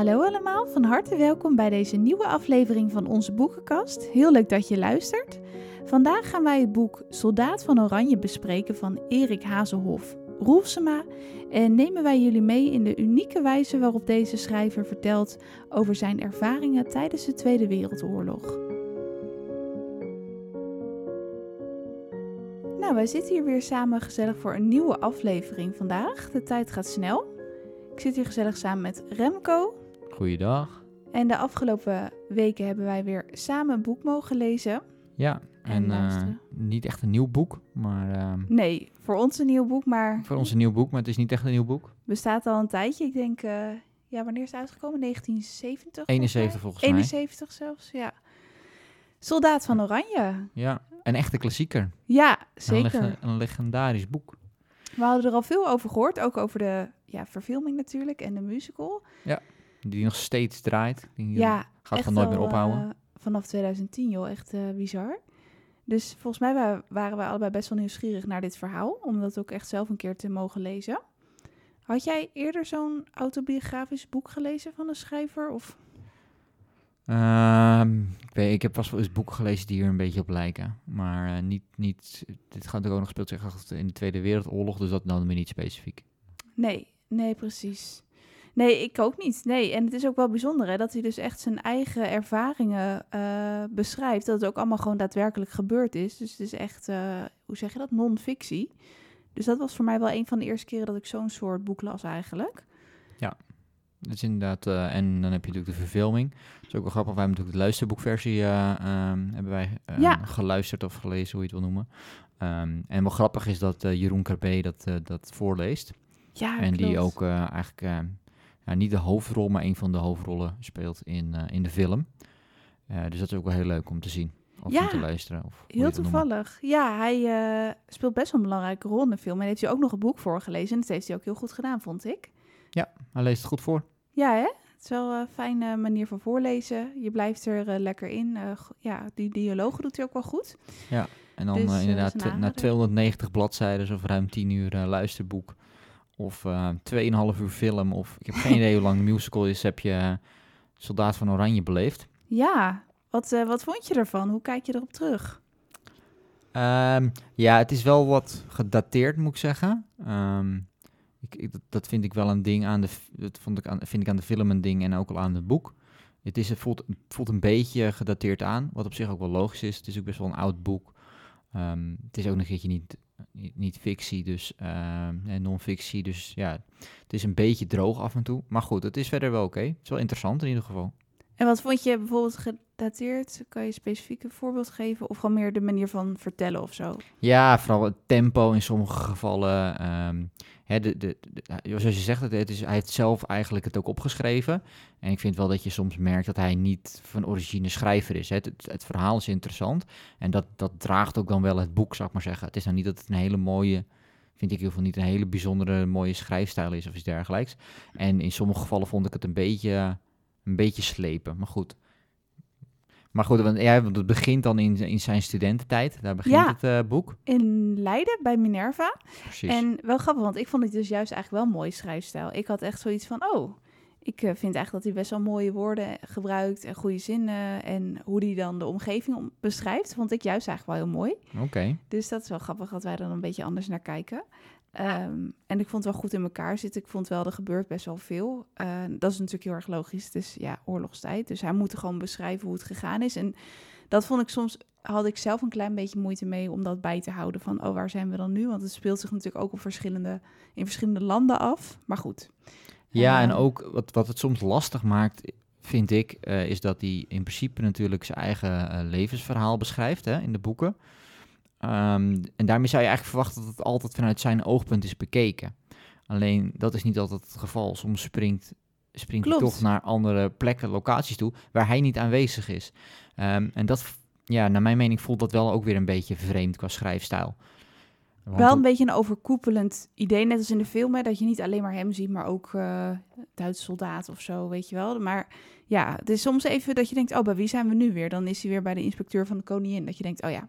Hallo allemaal, van harte welkom bij deze nieuwe aflevering van onze boekenkast. Heel leuk dat je luistert. Vandaag gaan wij het boek Soldaat van Oranje bespreken van Erik Hazelhoff Roelsema en nemen wij jullie mee in de unieke wijze waarop deze schrijver vertelt over zijn ervaringen tijdens de Tweede Wereldoorlog. Nou, wij zitten hier weer samen gezellig voor een nieuwe aflevering vandaag. De tijd gaat snel. Ik zit hier gezellig samen met Remco. Goeiedag. En de afgelopen weken hebben wij weer samen een boek mogen lezen. Ja, En en, eh, niet echt een nieuw boek, maar ehm, Nee, voor ons een nieuw boek, maar voor ons een nieuw boek, maar het is niet echt een nieuw boek. bestaat al een tijdje. Ik denk, eh, ja, wanneer is het uitgekomen? 1970? 71 volgens mij. 71 zelfs, ja. Soldaat van Oranje. Ja, een echte klassieker. Ja, Een, zeker. leg- een legendarisch boek. We hadden er al veel over gehoord, ook over de ja, verfilming natuurlijk en de musical. Die nog steeds draait. Die Ja, gaat gewoon nooit al, meer ophouden. eh, vanaf 2010, joh, echt eh, bizar. Dus volgens mij wa- waren we allebei best wel nieuwsgierig naar dit verhaal, om dat ook echt zelf een keer te mogen lezen. Had jij eerder zo'n autobiografisch boek gelezen van een schrijver? Of? Ehm, ik, weet, ik heb vast wel eens boeken gelezen die hier een beetje op lijken. Maar eh, niet, niet, dit gaat ook nog gespeeld zich in de Tweede Wereldoorlog, dus dat dan weer niet specifiek. Nee, nee, precies. Nee, ik ook niet. Nee, en het is ook wel bijzonder hè, dat hij dus echt zijn eigen ervaringen eh, beschrijft. Dat het ook allemaal gewoon daadwerkelijk gebeurd is. Dus het is echt, eh, hoe zeg je dat, non-fictie. Dus dat was voor mij wel een van de eerste keren dat ik zo'n soort boek las eigenlijk. Dat is inderdaad, eh, en dan heb je natuurlijk de verfilming. Dat is ook wel grappig, wij hebben natuurlijk de luisterboekversie eh, ehm, hebben wij eh, Ja. geluisterd of gelezen, hoe je het wil noemen. Ehm, en wel grappig is dat Jeroen Carpé dat, dat voorleest. Ja, en die ook eigenlijk ja, niet de hoofdrol, maar een van de hoofdrollen speelt in, eh, in de film. Eh, dus dat is ook wel heel leuk om te zien. Of Ja, om te luisteren. Of Heel toevallig. Ja, hij eh, speelt best wel een belangrijke rol in de film. En heeft hij ook nog een boek voorgelezen. En dat heeft hij ook heel goed gedaan, vond ik. Hij leest het goed voor. Ja, hè? Het is wel een fijne manier van voorlezen. Je blijft er lekker in. Ja, die dialogen doet hij ook wel goed. En dan Dus, inderdaad na aanrader. 290 bladzijden of ruim 10 uur luisterboek. Of eh 2,5 uur film. Of ik heb geen idee hoe lang de musical is. Heb je eh, Soldaat van Oranje beleefd? Ja, wat, eh, wat vond je ervan? Hoe kijk je erop terug? Ehm, ja, het is wel wat gedateerd, moet ik zeggen. Ehm, ik, ik- dat, vind ik wel een ding aan de, dat vond ik aan, vind ik aan de film een ding en ook al aan het boek. Het, is, het, voelt, het voelt een beetje gedateerd aan, wat op zich ook wel logisch is. Het is ook best wel een oud boek. Ehm, het is ook nog een keertje niet, niet, fictie, dus ehm, nee, non-fictie. Dus ja, het is een beetje droog af en toe. Maar goed, het is verder wel oké. Het is wel interessant in ieder geval. En wat vond je bijvoorbeeld gedateerd? Kan je specifiek een voorbeeld geven? Of gewoon meer de manier van vertellen of zo? Ja, vooral het tempo in sommige gevallen. ehm, hè, de, de, zoals je zegt, het is, hij heeft zelf eigenlijk het ook opgeschreven. En ik vind wel dat je soms merkt dat hij niet van origine schrijver is. hè. Het, het, het verhaal is interessant en dat, dat draagt ook dan wel het boek, zou ik maar zeggen. Het is nou niet dat het een hele mooie, vind ik in ieder geval niet een hele bijzondere mooie schrijfstijl is of iets dergelijks. En in sommige gevallen vond ik het een beetje, een beetje slepen, maar goed. Maar goed, want, ja, want het begint dan in, in zijn studententijd. Daar begint Ja. het eh, boek. In Leiden, bij Minerva. Precies. En wel grappig, want ik vond het dus juist eigenlijk wel een mooie schrijfstijl. Ik had echt zoiets van, oh, ik eh, vind eigenlijk dat hij best wel mooie woorden gebruikt en goede zinnen. En hoe hij dan de omgeving om- beschrijft, vond ik juist eigenlijk wel heel mooi. Oké. Dus dat is wel grappig dat wij er dan een beetje anders naar kijken. Ehm, en ik vond het wel goed in elkaar zitten. Ik vond wel, er gebeurt best wel veel. Eh, dat is natuurlijk heel erg logisch. Het is ja, oorlogstijd. Dus hij moet gewoon beschrijven hoe het gegaan is. En dat vond ik soms, had ik zelf een klein beetje moeite mee om dat bij te houden. Van, oh, waar zijn we dan nu? Want het speelt zich natuurlijk ook op verschillende, in verschillende landen af. Maar goed. Ja, en Ehm, ook wat, wat het soms lastig maakt, vind ik, eh, is dat hij in principe natuurlijk zijn eigen eh, levensverhaal beschrijft hè, in de boeken. Ehm, en daarmee zou je eigenlijk verwachten dat het altijd vanuit zijn oogpunt is bekeken. Alleen dat is niet altijd het geval. Soms springt, springt hij toch naar andere plekken, locaties toe, waar hij niet aanwezig is. Ehm, en dat, ja, naar mijn mening voelt dat wel ook weer een beetje vreemd qua schrijfstijl. Want Wel een beetje een overkoepelend idee, net als in de film, hè, dat je niet alleen maar hem ziet, maar ook eh Duitse soldaat of zo, weet je wel. Maar ja, het is soms even dat je denkt, oh, bij wie zijn we nu weer? Dan is hij weer bij de inspecteur van de koningin. Dat je denkt, oh ja,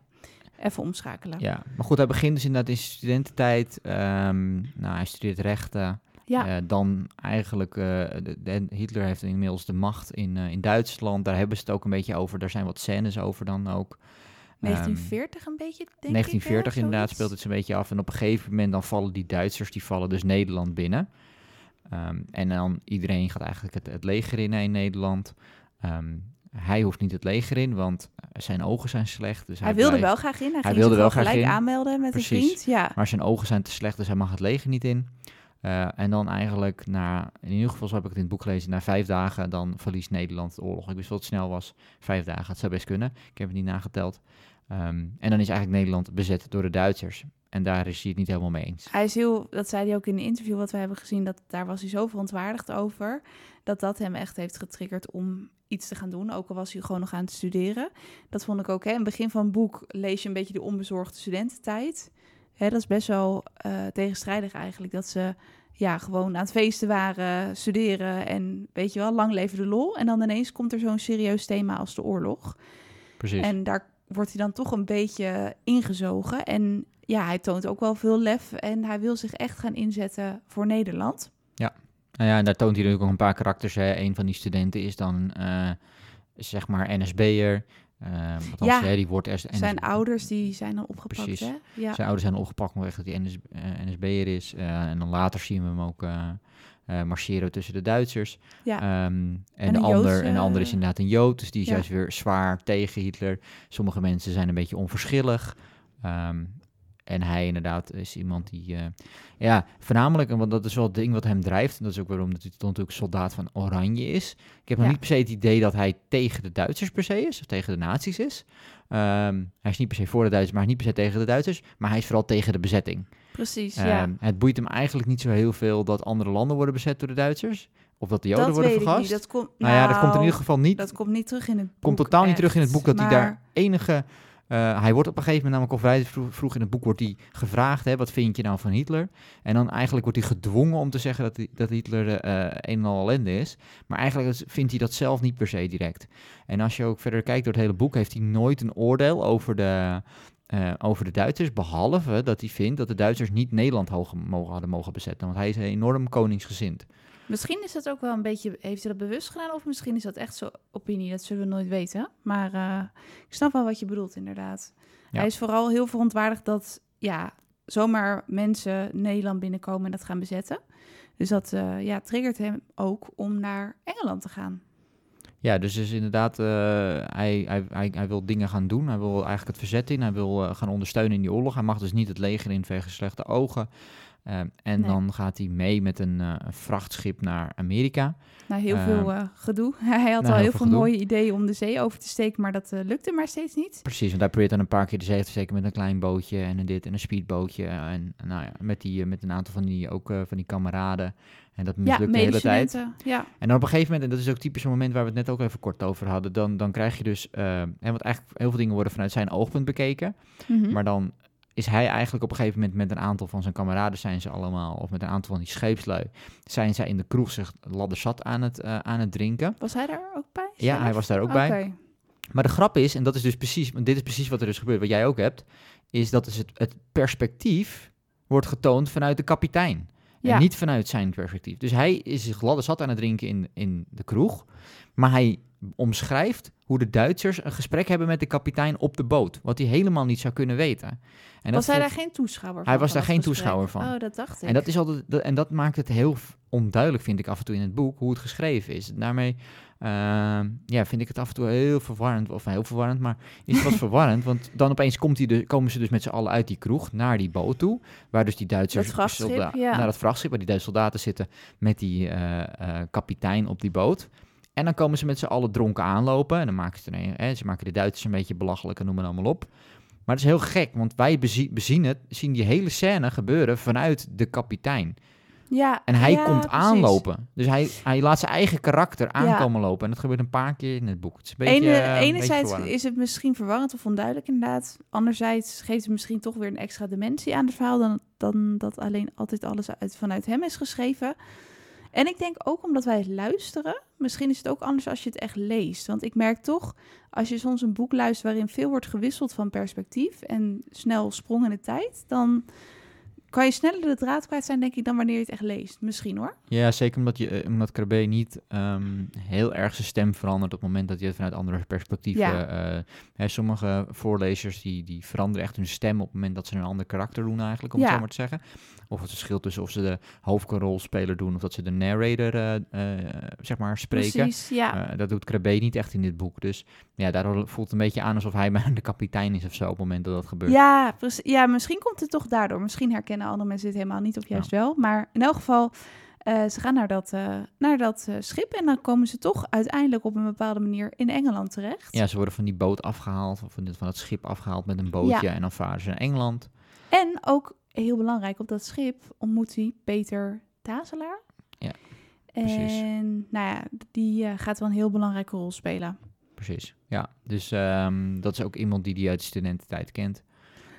even omschakelen. Ja, maar goed, hij begint dus inderdaad in studententijd. Ehm, nou, hij studeert rechten. Ja. Eh, dan eigenlijk, eh, de, de- Hitler heeft inmiddels de macht in, eh, in Duitsland. Daar hebben ze het ook een beetje over. Daar zijn wat scènes over dan ook. Ehm, 1940 een beetje, denk 1940 ik. hè, inderdaad speelt het een beetje af. En op een gegeven moment dan vallen die Duitsers, die vallen dus Nederland binnen. Ehm, en dan iedereen gaat eigenlijk het, het leger in in Nederland. Ehm, hij hoeft niet het leger in, want zijn ogen zijn slecht. Dus hij, Hij wilde blijft- wel graag in. Hij, Hij wilde zich wel graag gelijk in. aanmelden met Precies. een vriend. Ja. Maar zijn ogen zijn te slecht, dus hij mag het leger niet in. Eh, en dan eigenlijk na, in ieder geval zo heb ik het in het boek gelezen, na vijf dagen dan verliest Nederland de oorlog. Ik wist wel dat het snel was, vijf dagen, het zou best kunnen. Ik heb het niet nageteld. Ehm, en dan is eigenlijk Nederland bezet door de Duitsers. En daar is hij het niet helemaal mee eens. Hij is heel, dat zei hij ook in een interview wat we hebben gezien, dat daar was hij zo verontwaardigd over, dat dat hem echt heeft getriggerd om iets te gaan doen, ook al was hij gewoon nog aan het studeren. Dat vond ik ook, hè. In het begin van het boek lees je een beetje de onbezorgde studententijd. Hè, dat is best wel eh, tegenstrijdig eigenlijk, dat ze ja, gewoon aan het feesten waren, studeren en weet je wel, lang leven de lol. En dan ineens komt er zo'n serieus thema als de oorlog. Precies. En daar wordt hij dan toch een beetje ingezogen. En ja, hij toont ook wel veel lef en hij wil zich echt gaan inzetten voor Nederland. Nou ja, en daar toont hij natuurlijk ook een paar karakters. Hè. Een van die studenten is dan, eh, zeg maar, NSB'er. Uh, althans, Ja. hè, die wordt eerst Zijn ouders die zijn dan opgepakt, Precies. hè? Ja. Zijn ouders zijn opgepakt omdat dat hij NS, eh, NSB'er is. Eh, en dan later zien we hem ook eh, eh, marcheren tussen de Duitsers. Ja. Ehm, en, En de een ander, Joodse- en de ander is inderdaad een Jood. Dus die is Ja. juist weer zwaar tegen Hitler. Sommige mensen zijn een beetje onverschillig. Ehm, en hij inderdaad is iemand die... eh, ja, voornamelijk, en want dat is wel het ding wat hem drijft. En dat is ook waarom dat hij natuurlijk soldaat van Oranje is. Ik heb nog Ja. niet per se het idee dat hij tegen de Duitsers per se is. Of tegen de nazi's is. Ehm, hij is niet per se voor de Duitsers, maar hij is niet per se tegen de Duitsers. Maar hij is vooral tegen de bezetting. Precies, ja. Ehm, het boeit hem eigenlijk niet zo heel veel dat andere landen worden bezet door de Duitsers. Of dat de Joden dat worden vergast. Dat komt, nou ja, dat komt in nou, ieder geval niet. Dat komt niet terug in het boek. komt totaal niet terug in het boek dat hij daar enige. Eh, hij wordt op een gegeven moment, namelijk al vrij vroeg, in het boek, wordt hij gevraagd: hè, wat vind je nou van Hitler? En dan eigenlijk wordt hij gedwongen om te zeggen dat, dat Hitler eh, een en al ellende is. Maar eigenlijk vindt hij dat zelf niet per se direct. En als je ook verder kijkt door het hele boek, heeft hij nooit een oordeel over de, eh, over de Duitsers. Behalve dat hij vindt dat de Duitsers niet Nederland hoog mogen, hadden mogen bezetten. Want hij is enorm koningsgezind. Misschien is dat ook wel een beetje, heeft hij dat bewust gedaan? Of misschien is dat echt zo'n opinie, dat zullen we nooit weten. Maar eh, ik snap wel wat je bedoelt, inderdaad. Ja. Hij is vooral heel verontwaardigd dat, ja, zomaar mensen Nederland binnenkomen en dat gaan bezetten. Dus dat, eh, ja, triggert hem ook om naar Engeland te gaan. Ja, dus is inderdaad, eh, hij, hij, hij, hij wil dingen gaan doen. Hij wil eigenlijk het verzet in. Hij wil gaan ondersteunen in die oorlog. Hij mag dus niet het leger in vanwege slechte ogen. Eh, en Nee. dan gaat hij mee met een, eh, een vrachtschip naar Amerika. Na heel Ehm, veel eh, gedoe. Hij had al heel veel veel mooie ideeën om de zee over te steken, maar dat eh, lukte maar steeds niet. Precies, want hij probeert dan een paar keer de zee te steken met een klein bootje en een dit en een speedbootje. En nou ja, met, die, met een aantal van die, ook van die kameraden. En dat Ja, mislukt de hele tijd. Ja, En dan op een gegeven moment, en dat is ook typisch een moment waar we het net ook even kort over hadden, dan, dan krijg je dus, hè, want eigenlijk heel veel dingen worden vanuit zijn oogpunt bekeken. Mhm. Maar dan is hij eigenlijk op een gegeven moment met een aantal van zijn kameraden zijn ze allemaal, of met een aantal van die scheepslui, zijn zij in de kroeg zich ladderzat aan het, eh, aan het drinken. Was hij daar ook bij? Ja, hij was daar ook bij. Maar de grap is, en dat is dus precies, want dit is precies wat er dus gebeurt, wat jij ook hebt, is dat dus het, het perspectief wordt getoond vanuit de kapitein. Ja. En niet vanuit zijn perspectief. Dus hij is zich ladderzat aan het drinken in, in de kroeg. Maar hij omschrijft hoe de Duitsers een gesprek hebben met de kapitein op de boot. Wat hij helemaal niet zou kunnen weten. En was hij daar geen toeschouwer Hij van? was daar geen gesprek? toeschouwer van. Oh, dat dacht ik. En dat, is altijd, dat- en dat maakt het heel onduidelijk, vind ik af en toe in het boek, hoe het geschreven is. Daarmee ehm, ja, vind ik het af en toe heel verwarrend, of heel verwarrend, maar is wat verwarrend. Want dan opeens komt hij komen ze dus met z'n allen uit die kroeg naar die boot toe, waar dus die Duitsers... Dat vrachtschip, solda- ja. Naar dat vrachtschip, waar die Duitse soldaten zitten met die eh, eh, kapitein op die boot. En dan komen ze met z'n allen dronken aanlopen. En dan maken ze, er een, hè, ze maken de Duitsers een beetje belachelijk en noemen het allemaal op. Maar het is heel gek, want wij bezie- bezien het, zien die hele scène gebeuren vanuit de kapitein. ja, En hij ja, komt precies. aanlopen. Dus hij, hij laat zijn eigen karakter aankomen lopen. En dat gebeurt een paar keer in het boek. Het is een beetje, Ene, eh, een enerzijds is het misschien verwarrend of onduidelijk inderdaad. Anderzijds geeft het misschien toch weer een extra dimensie aan het verhaal... dan, dan dat alleen altijd alles uit, vanuit hem is geschreven. En ik denk ook omdat wij het luisteren... misschien is het ook anders als je het echt leest. Want ik merk toch, als je soms een boek luistert... waarin veel wordt gewisseld van perspectief... en snel sprong in de tijd... dan kan je sneller de draad kwijt zijn, denk ik, dan wanneer je het echt leest. Misschien hoor. Ja, zeker omdat, je, eh, omdat Krabbe niet ehm, heel erg zijn stem verandert op het moment dat je het vanuit andere perspectieven... Ja. eh, hè, sommige voorlezers die, die veranderen echt hun stem op het moment dat ze een ander karakter doen eigenlijk, om het zo maar te zeggen. Of het verschil tussen of ze de hoofdrolspeler doen of dat ze de narrator, eh, eh, zeg maar, spreken. Precies, ja. Eh, dat doet Krabbe niet echt in dit boek. Dus ja, daardoor voelt het een beetje aan alsof hij maar de kapitein is of zo op het moment dat dat gebeurt. Ja, precies. ja, misschien komt het toch daardoor. Misschien herkennen andere mensen dit helemaal niet of juist wel. Maar in elk geval, ze gaan naar dat, naar dat schip en dan komen ze toch uiteindelijk op een bepaalde manier in Engeland terecht. Ja, ze worden van die boot afgehaald, of van dit- van het schip afgehaald met een bootje. Ja. En dan varen ze naar Engeland. En ook heel belangrijk, op dat schip ontmoet hij Peter Tazelaar. Ja, precies. En nou ja, die eh, gaat wel een heel belangrijke rol spelen. Precies, ja. Dus ehm, dat is ook iemand die die uit de studententijd kent.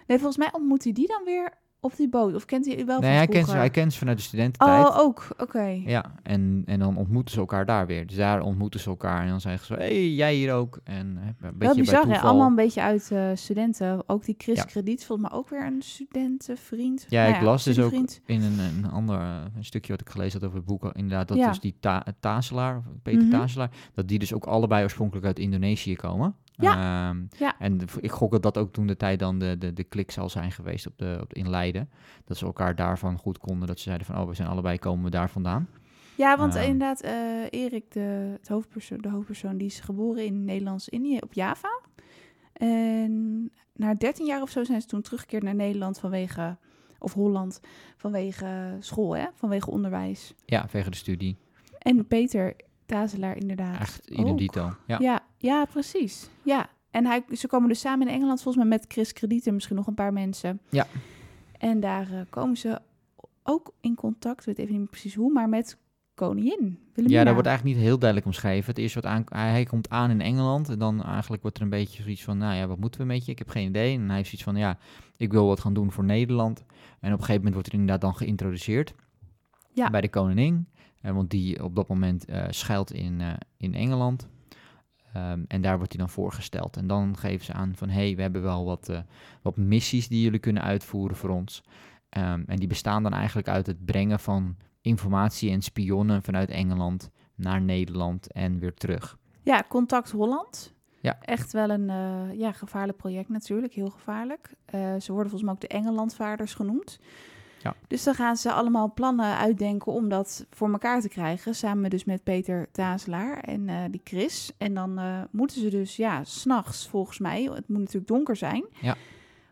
Nee, volgens mij ontmoet hij die dan weer op die boot. Of kent hij wel van nee, hij kent, ze, hij kent ze vanuit de studententijd. Oh, ook. Oké. Ja, en, en dan ontmoeten ze elkaar daar weer. Dus daar ontmoeten ze elkaar en dan zeggen ze, hé, hey, jij hier ook. En een beetje Wel bizar, bij hè? toeval. Allemaal een beetje uit eh, studenten. Ook die Chris Ja. Krediet, volgens mij ook weer een studentenvriend. Ja, Nou ik las dus ook in een, een ander eh, een stukje wat ik gelezen had over het boek, inderdaad, dat Ja. dus die ta Tazelaar, of Peter Mhm. Tazelaar, dat die dus ook allebei oorspronkelijk uit Indonesië komen. Ja. Ehm, Ja. En ik gok dat dat ook toen de tijd dan de, de, de klik zal zijn geweest op de, op de, in Leiden. Dat ze elkaar daarvan goed konden, dat ze zeiden van, oh, we zijn allebei, komen we daar vandaan. Ja, want Ehm. inderdaad, eh, Erik, de, het hoofdpersoon, de hoofdpersoon, die is geboren in Nederlands-Indië op Java. En na 13 jaar of zo zijn ze toen teruggekeerd naar Nederland vanwege, of Holland, vanwege school, hè? vanwege onderwijs. Ja, vanwege de studie. En Peter Tazelaar inderdaad. Echt inedito. Ja. Ja, ja, precies. Ja. En hij, ze komen dus samen in Engeland, volgens mij met Chris Krediet en misschien nog een paar mensen. Ja. En daar eh, komen ze ook in contact, weet even niet precies hoe, maar met koningin Wilhelmina. Ja, dat wordt eigenlijk niet heel duidelijk omschreven. Het eerste wat aan, hij komt aan in Engeland en dan eigenlijk wordt er een beetje zoiets van, nou ja, wat moeten we met je? Ik heb geen idee. En hij heeft zoiets van, ja, ik wil wat gaan doen voor Nederland. En op een gegeven moment wordt er inderdaad dan geïntroduceerd Ja. bij de koningin. Eh, want die op dat moment eh schuilt in, eh, in Engeland. Ehm, en daar wordt hij dan voorgesteld. En dan geven ze aan van, hé, hey, we hebben wel wat, wat missies die jullie kunnen uitvoeren voor ons. Ehm, en die bestaan dan eigenlijk uit het brengen van informatie en spionnen vanuit Engeland naar Nederland en weer terug. Ja, Contact Holland. Ja. Echt wel een ja, gevaarlijk project natuurlijk, heel gevaarlijk. Ze worden volgens mij ook de Engelandvaarders genoemd. Ja. Dus dan gaan ze allemaal plannen uitdenken om dat voor elkaar te krijgen. Samen dus met Peter Tazelaar en eh, die Chris. En dan eh, moeten ze dus, ja, s'nachts volgens mij, het moet natuurlijk donker zijn. Ja.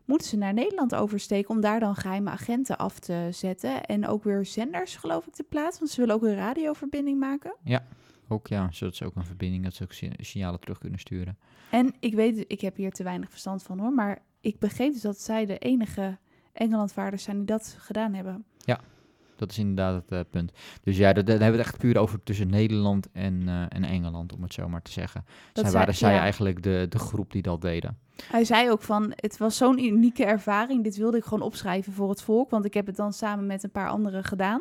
Moeten ze naar Nederland oversteken om daar dan geheime agenten af te zetten. En ook weer zenders, geloof ik, te plaatsen. Want ze willen ook een radioverbinding maken. Ook ja, zodat ze ook een verbinding, dat ze ook si- signalen terug kunnen sturen. En ik weet, ik heb hier te weinig verstand van hoor, maar ik begreep dus dat zij de enige Engelandvaarders zijn die dat gedaan hebben. Dat is inderdaad het eh, punt. Dus ja, dan hebben we het echt puur over tussen Nederland en, eh, en Engeland, om het zo maar te zeggen. Dat zij zij- waren zij ja. eigenlijk de, de groep die dat deden. Hij zei ook van, het was zo'n unieke ervaring, dit wilde ik gewoon opschrijven voor het volk, want ik heb het dan samen met een paar anderen gedaan.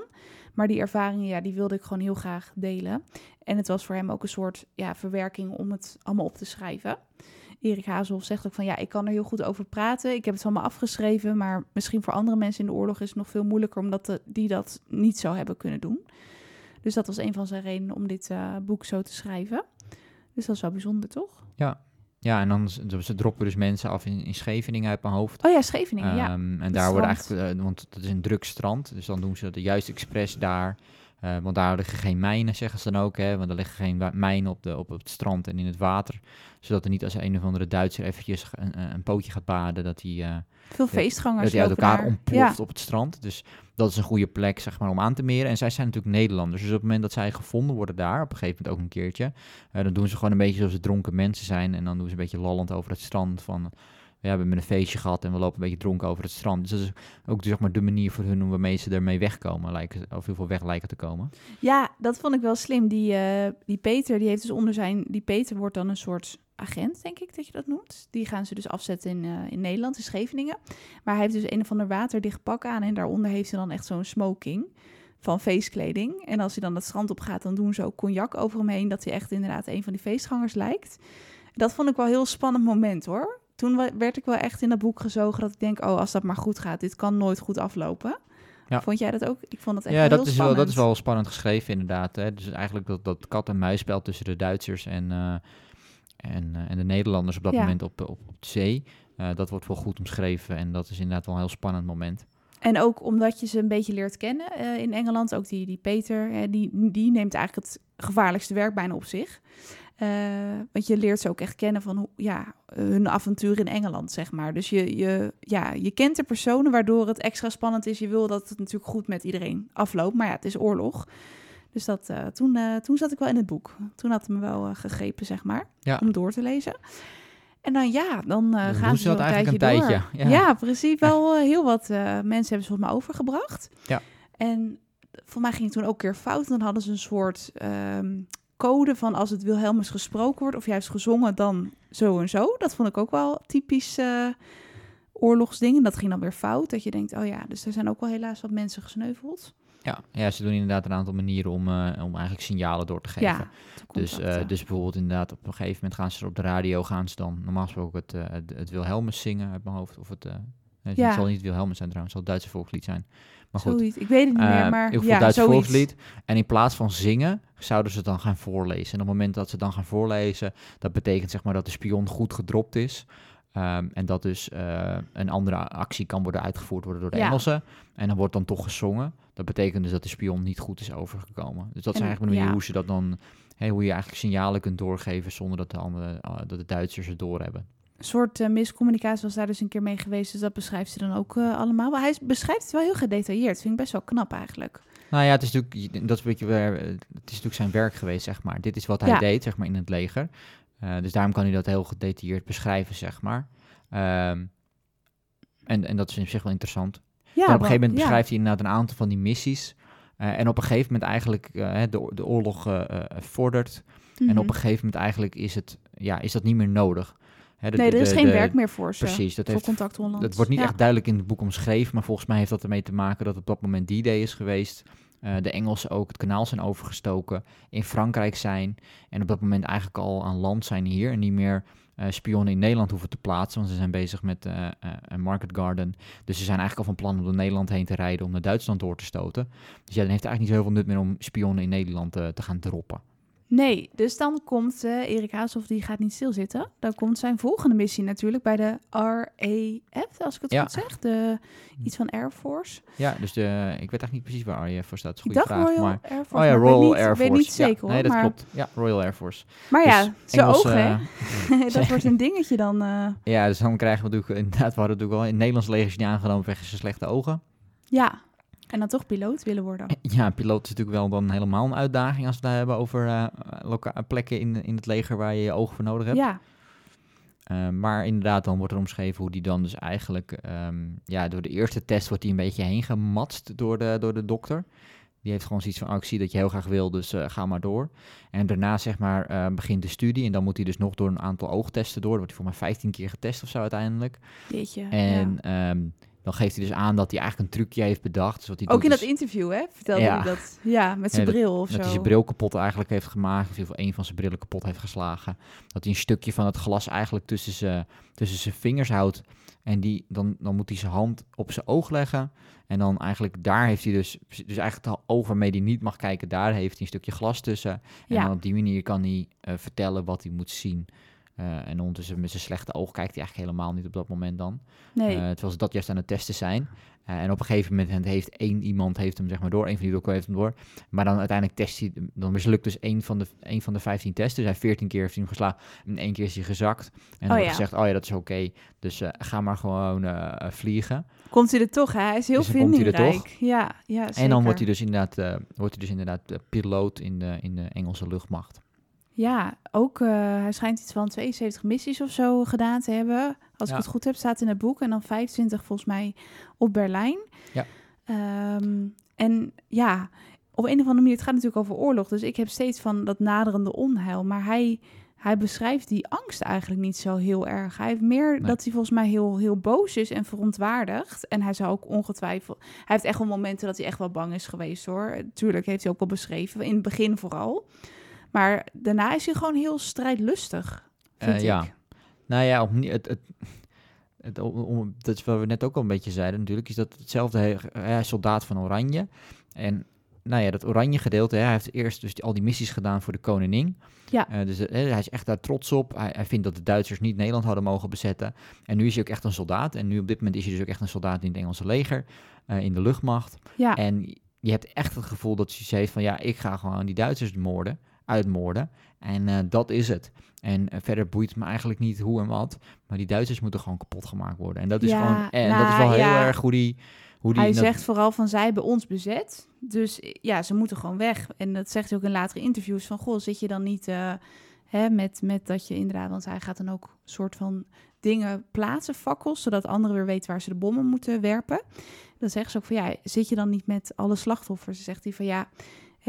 Maar die ervaringen, ja, die wilde ik gewoon heel graag delen. En het was voor hem ook een soort ja, verwerking om het allemaal op te schrijven. Erik Hazelhoff zegt ook van, ja, ik kan er heel goed over praten. Ik heb het allemaal afgeschreven, maar misschien voor andere mensen in de oorlog is het nog veel moeilijker, omdat de, die dat niet zo hebben kunnen doen. Dus dat was een van zijn redenen om dit eh, boek zo te schrijven. Dus dat is wel bijzonder, toch? Ja, en dan ze droppen dus mensen af in, in Scheveningen uit mijn hoofd. Oh ja, Scheveningen, ja. Ehm, en daar worden strand. eigenlijk, eh, want dat is een druk strand, dus dan doen ze dat juist expres daar. Eh, want daar liggen geen mijnen, zeggen ze dan ook. Hè, want er liggen geen mijnen op, de, op het strand en in het water. Zodat er niet als een of andere Duitser eventjes een, een pootje gaat baden, dat hij eh, Veel feestgangers dat hij uit elkaar daar. ontploft Ja. op het strand. Dus dat is een goede plek zeg maar, om aan te meren. En zij zijn natuurlijk Nederlanders. Dus op het moment dat zij gevonden worden daar, op een gegeven moment ook een keertje, eh, dan doen ze gewoon een beetje zoals ze dronken mensen zijn. En dan doen ze een beetje lallend over het strand van... We hebben een feestje gehad en we lopen een beetje dronken over het strand. Dus dat is ook zeg maar, de manier voor hun waarmee ze ermee wegkomen. Lijken, of heel veel weg lijken te komen. Ja, dat vond ik wel slim. Die, eh, die Peter, die heeft dus onder zijn... Die Peter wordt dan een soort agent, denk ik dat je dat noemt. Die gaan ze dus afzetten in, eh, in Nederland, in Scheveningen. Maar hij heeft dus een of ander waterdicht pak aan... en daaronder heeft hij dan echt zo'n smoking van feestkleding. En als hij dan het strand op gaat, dan doen ze ook cognac over hem heen... dat hij echt inderdaad een van die feestgangers lijkt. Dat vond ik wel een heel spannend moment, hoor. Toen werd ik wel echt in dat boek gezogen dat ik denk... oh, als dat maar goed gaat, dit kan nooit goed aflopen. Ja. Vond jij dat ook? Ik vond dat echt Ja, wel dat heel is, wel, spannend. dat is wel spannend geschreven inderdaad. Hè. Dus eigenlijk dat, dat kat-en-muisspel tussen de Duitsers en, eh, en, eh, en de Nederlanders op dat Ja. moment op, op, op de zee. eh, dat wordt wel goed omschreven en dat is inderdaad wel een heel spannend moment. En ook omdat je ze een beetje leert kennen in Engeland. Ook die, die Peter, hè, die, die neemt eigenlijk het gevaarlijkste werk bijna op zich. Eh, want je leert ze ook echt kennen van hoe, ja, hun avontuur in Engeland, zeg maar. Dus je, je, ja, je kent de personen, waardoor het extra spannend is. Je wil dat het natuurlijk goed met iedereen afloopt. Maar ja, het is oorlog. Dus dat, eh, toen, eh, toen zat ik wel in het boek. Toen had het me wel gegrepen, zeg maar, Ja. om door te lezen. En dan ja, dan Dan gaan ze dat eigenlijk tijdje een door. tijdje, Ja, ja. precies. Wel heel wat mensen hebben ze volgens mij overgebracht. Ja. En voor mij ging het toen ook weer fout. Dan hadden ze een soort ehm, code van als het Wilhelmus gesproken wordt of juist gezongen, dan zo en zo. Dat vond ik ook wel typisch eh oorlogsdingen. Dat ging dan weer fout. Dat je denkt, oh ja, dus er zijn ook wel helaas wat mensen gesneuveld. Ja, ja, ze doen inderdaad een aantal manieren om, eh, om eigenlijk signalen door te geven. Ja, Dus, eh, dus bijvoorbeeld inderdaad op een gegeven moment gaan ze op de radio, gaan ze dan normaal gesproken het, het, het Wilhelmus zingen uit mijn hoofd. Of het, het Ja. zal niet Wilhelmus zijn trouwens, het zal het Duitse volkslied zijn. Maar goed, Zoiets. Ik weet het niet eh, meer, maar in ieder geval ja, Duitse zoiets. volkslied. En in plaats van zingen, zouden ze het dan gaan voorlezen. En op het moment dat ze dan gaan voorlezen, dat betekent zeg maar dat de spion goed gedropt is. Ehm, en dat dus eh, een andere actie kan worden uitgevoerd worden door de Ja. Engelsen. En dan wordt dan toch gezongen. Dat betekent dus dat de spion niet goed is overgekomen. Dus dat is En- eigenlijk een manier ja. hoe ze dat dan... Hoe je eigenlijk signalen kunt doorgeven zonder dat de, andere, eh, dat de Duitsers het doorhebben. Een soort eh, miscommunicatie was daar dus een keer mee geweest. Dus dat beschrijft ze dan ook eh, allemaal. Maar hij beschrijft het wel heel gedetailleerd. Vind ik best wel knap eigenlijk. Nou ja, het is natuurlijk, dat is een beetje weer, eh, het is natuurlijk zijn werk geweest, zeg maar. Dit is wat hij Ja. deed, zeg maar, in het leger. Dus daarom kan hij dat heel gedetailleerd beschrijven, zeg maar. Ehm, en, en dat is in zich wel interessant. Ja, Dan op een gegeven moment ja. beschrijft hij inderdaad een aantal van die missies. En op een gegeven moment eigenlijk de, de oorlog vordert. En Mhm. op een gegeven moment eigenlijk is, het, ja, is dat niet meer nodig. De- Nee, er de- is geen de- werk meer voor ze. Precies, dat voor heeft Contact Holland. dat wordt niet Ja. echt duidelijk in het boek omschreven, maar volgens mij heeft dat ermee te maken dat op dat moment die day is geweest. Eh, de Engelsen ook het kanaal zijn overgestoken, in Frankrijk zijn en op dat moment eigenlijk al aan land zijn hier en niet meer eh, spionnen in Nederland hoeven te plaatsen, want ze zijn bezig met eh, een Market Garden. Dus ze zijn eigenlijk al van plan om door Nederland heen te rijden om naar Duitsland door te stoten. Dus ja, dan heeft het eigenlijk niet zo heel veel nut meer om spionnen in Nederland te gaan droppen. Nee, dus dan komt eh, Erik Haashoff, die gaat niet stilzitten. Dan komt zijn volgende missie natuurlijk bij de RAF, als ik het Ja. goed zeg. De, iets van Air Force. Ja, dus de, ik weet eigenlijk niet precies waar RAF voor staat. Dat is Ik goede vraag. Royal maar, Air Force, oh ja, ik Royal niet, Air ik Force. weet niet Ja, zeker hoor. Nee, dat maar, klopt. Ja, Royal Air Force. Maar Dus ja, zijn Engels, ogen, hè? dat wordt een dingetje dan. eh, Ja, dus dan krijgen we natuurlijk inderdaad, we hadden natuurlijk al in het Nederlands leger is niet aangenomen vanwege zijn slechte ogen. ja, en dan toch piloot willen worden. Ja, piloot is natuurlijk wel dan helemaal een uitdaging als we het hebben over loka- plekken in, in het leger waar je je ogen voor nodig hebt. Ja, Eh, maar inderdaad, dan wordt er omschreven hoe die dan dus eigenlijk, ehm, ja, door de eerste test wordt hij een beetje heen gematst door de, door de dokter. Die heeft gewoon zoiets van, oh, ik zie dat je heel graag wil, dus eh, ga maar door. En daarna, zeg maar, begint de studie. En dan moet hij dus nog door een aantal oogtesten door. Dan wordt hij voor mij 15 keer getest of zo uiteindelijk. jeetje. En ja. ehm, dan geeft hij dus aan dat hij eigenlijk een trucje heeft bedacht. Dus Ook in dat is interview, hè? Vertelde Ja. hij dat. Ja, met zijn Ja, dat- bril of dat zo. hij zijn bril kapot eigenlijk heeft gemaakt. Of in ieder geval één van zijn brillen kapot heeft geslagen. Dat hij een stukje van het glas eigenlijk tussen zijn, tussen zijn vingers houdt. En die, dan, dan moet hij zijn hand op zijn oog leggen. En dan eigenlijk daar heeft hij dus... Dus eigenlijk het oog waarmee hij niet mag kijken, daar heeft hij een stukje glas tussen. En Ja. dan op die manier kan hij eh, vertellen wat hij moet zien. Eh, en ondertussen met zijn slechte oog kijkt hij eigenlijk helemaal niet op dat moment dan. Nee, Eh, terwijl ze dat juist aan het testen zijn. Eh, en op een gegeven moment heeft één iemand heeft hem zeg maar door, één van die dokter heeft hem door. Maar dan uiteindelijk test hij, dan mislukt dus één van de, één van de 15 tests. Dus hij 14 keer heeft hij hem geslagen en één keer is hij gezakt. En dan Oh wordt ja. gezegd, oh ja, dat is oké. Dus ga maar gewoon vliegen. komt hij er toch, hè? Hij is heel Dus komt hij er toch. Ja, ja, zeker. En dan wordt hij dus inderdaad, wordt hij dus inderdaad piloot in de, in de Engelse luchtmacht. Ja, ook, eh, hij schijnt iets van 72 missies of zo gedaan te hebben. Als Ja. ik het goed heb, staat in het boek. En dan 25 volgens mij op Berlijn. Ja. Ehm, en ja, op een of andere manier, het gaat natuurlijk over oorlog. Dus ik heb steeds van dat naderende onheil. Maar hij, hij beschrijft die angst eigenlijk niet zo heel erg. Hij heeft meer Nee. dat hij volgens mij heel, heel boos is en verontwaardigd. En hij zou ook ongetwijfeld... Hij heeft echt wel momenten dat hij echt wel bang is geweest, hoor. Tuurlijk heeft hij ook wel beschreven, in het begin vooral. Maar daarna is hij gewoon heel strijdlustig, vind Eh, ja. Nou ja, opnieuw, het, het, het, om- dat is wat we net ook al een beetje zeiden natuurlijk, is dat hetzelfde, is soldaat van Oranje. En nou ja, dat oranje gedeelte, hè, hij heeft eerst dus al die missies gedaan voor de koningin. Ja. Eh, dus eh, hij is echt daar trots op. Hij, hij vindt dat de Duitsers niet Nederland hadden mogen bezetten. En nu is hij ook echt een soldaat. En nu op dit moment is hij dus ook echt een soldaat in het Engelse leger, in de luchtmacht. Ja, En je hebt echt het gevoel dat ze heeft van ja, ik ga gewoon die Duitsers moorden, uitmoorden. En eh, dat is het. En eh, verder boeit het me eigenlijk niet hoe en wat. Maar die Duitsers moeten gewoon kapot gemaakt worden. En dat is Ja, gewoon. En dat nou, is wel heel ja. erg hoe die. Hoe die hij dat- zegt vooral van zij hebben ons bezet. Dus eh, ja, ze moeten gewoon weg. En dat zegt hij ook in latere interviews van goh, zit je dan niet eh, hè, met, met dat je inderdaad, want hij gaat dan ook soort van dingen plaatsen, fakkels, zodat anderen weer weten waar ze de bommen moeten werpen. Dan zeggen ze ook van ja, zit je dan niet met alle slachtoffers? Dan zegt hij van ja,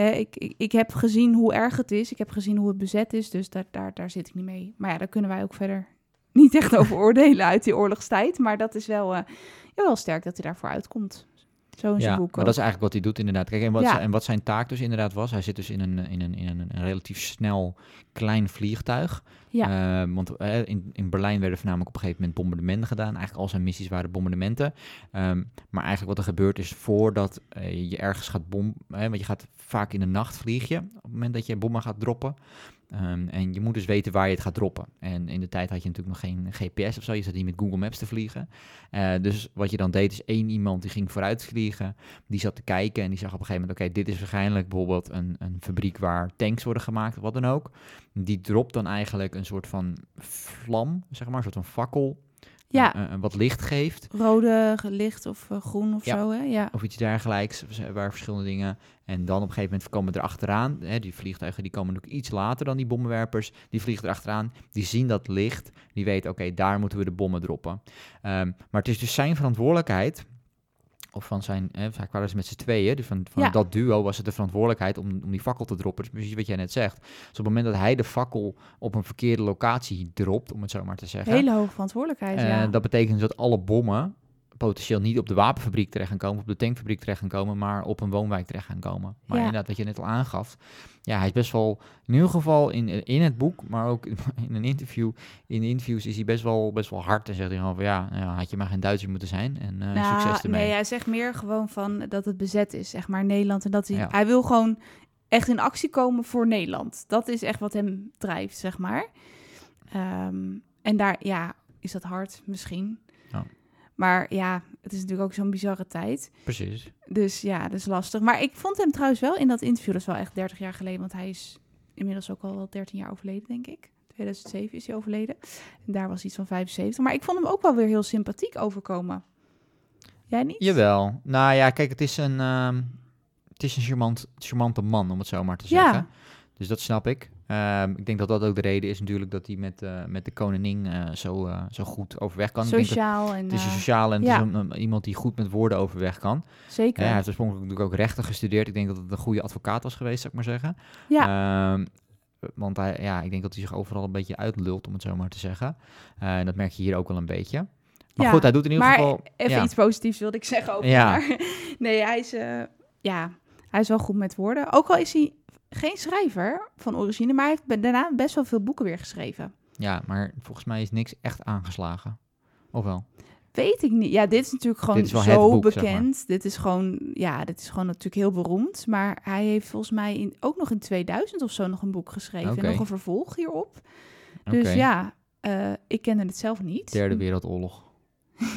ik, ik, ik heb gezien hoe erg het is. Ik heb gezien hoe het bezet is, dus daar, daar, daar zit ik niet mee. Maar ja, daar kunnen wij ook verder niet echt over oordelen uit die oorlogstijd. Maar dat is wel, eh, wel sterk dat hij daarvoor uitkomt. Zo in zijn Ja, boek maar dat is eigenlijk wat hij doet inderdaad. Kijk, en wat, Ja. en wat zijn taak dus inderdaad was, hij zit dus in een, in een, in een, een relatief snel klein vliegtuig. Ja. Eh, want eh, in, in Berlijn werden voornamelijk op een gegeven moment bombardementen gedaan. Eigenlijk al zijn missies waren bombardementen. Ehm, maar eigenlijk wat er gebeurt is voordat eh, je ergens gaat bom... eh, want je gaat vaak in de nacht vlieg je op het moment dat je bommen gaat droppen. Ehm, en je moet dus weten waar je het gaat droppen. En in de tijd had je natuurlijk nog geen GPS of zo. Je zat niet met Google Maps te vliegen. Eh, dus wat je dan deed is één iemand die ging vooruit vliegen. Die zat te kijken en die zag op een gegeven moment... oké, dit is waarschijnlijk bijvoorbeeld een, een fabriek waar tanks worden gemaakt of wat dan ook. Die dropt dan eigenlijk een soort van vlam, zeg maar, een soort van fakkel. Ja. eh, wat licht geeft. Rode licht of eh, groen of Ja. zo, hè? Ja. Of iets dergelijks, er waren verschillende dingen. En dan op een gegeven moment komen er achteraan, hè, die vliegtuigen die komen ook iets later dan die bommenwerpers. Die vliegen er achteraan, die zien dat licht, die weten, oké, daar moeten we de bommen droppen. Ehm, maar het is dus zijn verantwoordelijkheid, of van zijn, hè, vaak waren ze met z'n tweeën, dus van, van Ja. dat duo was het de verantwoordelijkheid om, om die fakkel te droppen. Dus precies wat jij net zegt. Dus op het moment dat hij de fakkel op een verkeerde locatie dropt, om het zo maar te zeggen. Hele hoge verantwoordelijkheid, Eh, ja. Dat betekent dus dat alle bommen potentieel niet op de wapenfabriek terecht gaan komen, op de tankfabriek terecht gaan komen, maar op een woonwijk terecht gaan komen. Maar Ja. inderdaad, wat je net al aangaf, ja, hij is best wel, in ieder geval in, in het boek, maar ook in een interview, in de interviews is hij best wel, best wel hard en zegt hij gewoon van ja, nou had je maar geen Duitser moeten zijn en Nou, succes ermee. Nee, hij zegt meer gewoon van dat het bezet is, zeg maar, Nederland. En dat hij, Ja. hij wil gewoon echt in actie komen voor Nederland. Dat is echt wat hem drijft, zeg maar. Ehm, en daar, ja, is dat hard misschien. Ja. Maar ja, het is natuurlijk ook zo'n bizarre tijd. Precies. Dus ja, dat is lastig. Maar ik vond hem trouwens wel in dat interview, dat is wel echt 30 jaar geleden, want hij is inmiddels ook al wel 13 jaar overleden, denk ik. 2007 is hij overleden. En daar was iets van 75. Maar ik vond hem ook wel weer heel sympathiek overkomen. Jij niet? Jawel. Nou ja, kijk, het is een, ehm, het is een charmant, charmante man, om het zo maar te Ja. Dus dat snap ik. Ehm, ik denk dat dat ook de reden is natuurlijk dat hij met, eh, met de koningin eh, zo, eh, zo goed overweg kan. Dat- Sociaal en het is een sociale en ja. een- iemand die goed met woorden overweg kan. zeker. Hij heeft oorspronkelijk natuurlijk ook rechten gestudeerd. Ik denk dat het een goede advocaat was geweest, zou ik maar zeggen. Ja. Ehm, want hij, ja, ik denk dat hij zich overal een beetje uitlult, om het zo maar te zeggen. En dat merk je hier ook wel een beetje. Maar Ja, goed, hij doet in ieder maar geval... Even ja. iets positiefs wilde ik zeggen over Ja. haar. Nee, hij is, ja, hij is wel goed met woorden. Ook al is hij geen schrijver van origine, maar hij heeft daarna best wel veel boeken weer geschreven. Ja, maar volgens mij is niks echt aangeslagen. Of wel? Weet ik niet. Ja, dit is natuurlijk gewoon is zo zeg maar. bekend. Dit is gewoon, ja, dit is gewoon natuurlijk heel beroemd. Maar hij heeft volgens mij in, ook nog in 2000 of zo nog een boek geschreven. En nog een vervolg hierop. Dus ja, eh, ik kende het zelf niet. Derde Wereldoorlog.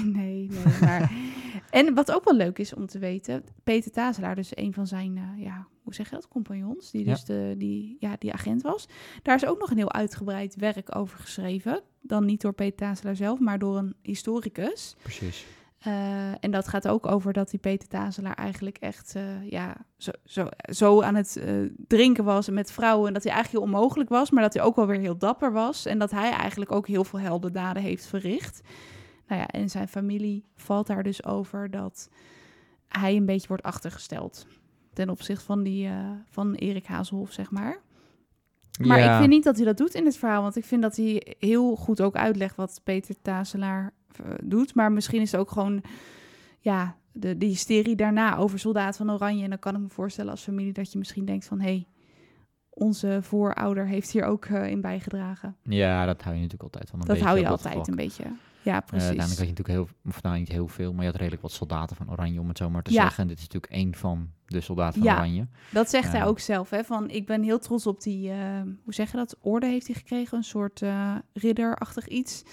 Nee, nee, maar... en wat ook wel leuk is om te weten... Peter Tazelaar, dus een van zijn, eh, ja, hoe zeg je dat, compagnons... die Ja. dus de, die, ja, die agent was... daar is ook nog een heel uitgebreid werk over geschreven. Dan niet door Peter Tazelaar zelf, maar door een historicus. Precies. Eh, en dat gaat ook over dat die Peter Tazelaar eigenlijk echt eh, ja, zo, zo, zo aan het eh, drinken was met vrouwen. En dat hij eigenlijk heel onmogelijk was, maar dat hij ook wel weer heel dapper was. En dat hij eigenlijk ook heel veel heldendaden heeft verricht. Nou ja, en zijn familie valt daar dus over dat hij een beetje wordt achtergesteld. Ten opzichte van, die, eh, van Erik Hazelhoff, zeg maar. Maar Ja. ik vind niet dat hij dat doet in het verhaal. Want ik vind dat hij heel goed ook uitlegt wat Peter Tazelaar eh, doet. Maar misschien is het ook gewoon ja, de, de hysterie daarna over Soldaat van Oranje. En dan kan ik me voorstellen als familie dat je misschien denkt van... hé, hey, onze voorouder heeft hier ook eh, in bijgedragen. Ja, dat hou je natuurlijk altijd van een dat beetje. hou je altijd een beetje. Ja, Eh precies. uiteindelijk had je natuurlijk heel, of nou niet heel veel, maar je had redelijk wat soldaten van Oranje, om het zo maar te Ja. zeggen. En dit is natuurlijk één van de soldaten van Ja. Oranje. Dat zegt hij Ja. ook zelf, hè? Van ik ben heel trots op die, eh, hoe zeg je dat? Orde heeft hij gekregen, een soort eh, ridderachtig iets.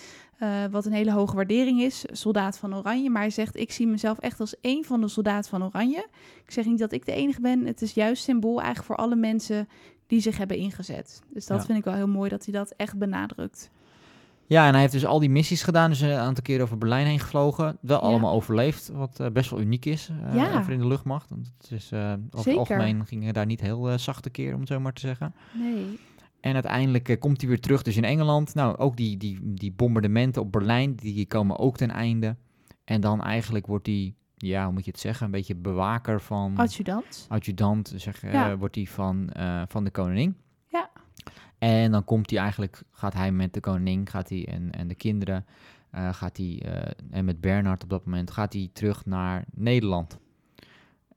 eh, wat een hele hoge waardering is, soldaat van Oranje. Maar hij zegt, ik zie mezelf echt als één van de soldaten van Oranje. Ik zeg niet dat ik de enige ben. Het is juist symbool eigenlijk voor alle mensen die zich hebben ingezet. Dus dat Ja. vind ik wel heel mooi dat hij dat echt benadrukt. Ja, en hij heeft dus al die missies gedaan, dus een aantal keer over Berlijn heen gevlogen. Wel Ja. allemaal overleefd, wat eh, best wel uniek is uh, Ja. in de luchtmacht. Want het is, eh, over het algemeen gingen daar niet heel zachte keer, om het zo maar te zeggen. Nee. En uiteindelijk komt hij weer terug dus in Engeland. Nou, ook die, die, die bombardementen op Berlijn, die komen ook ten einde. En dan eigenlijk wordt hij, ja, hoe moet je het zeggen, een beetje bewaker van... Adjudant. adjudant, zeg, Ja. wordt hij van, van de koningin. En dan komt hij eigenlijk, gaat hij met de koningin, gaat hij en, en de kinderen, eh, gaat hij, eh, en met Bernard op dat moment, gaat hij terug naar Nederland.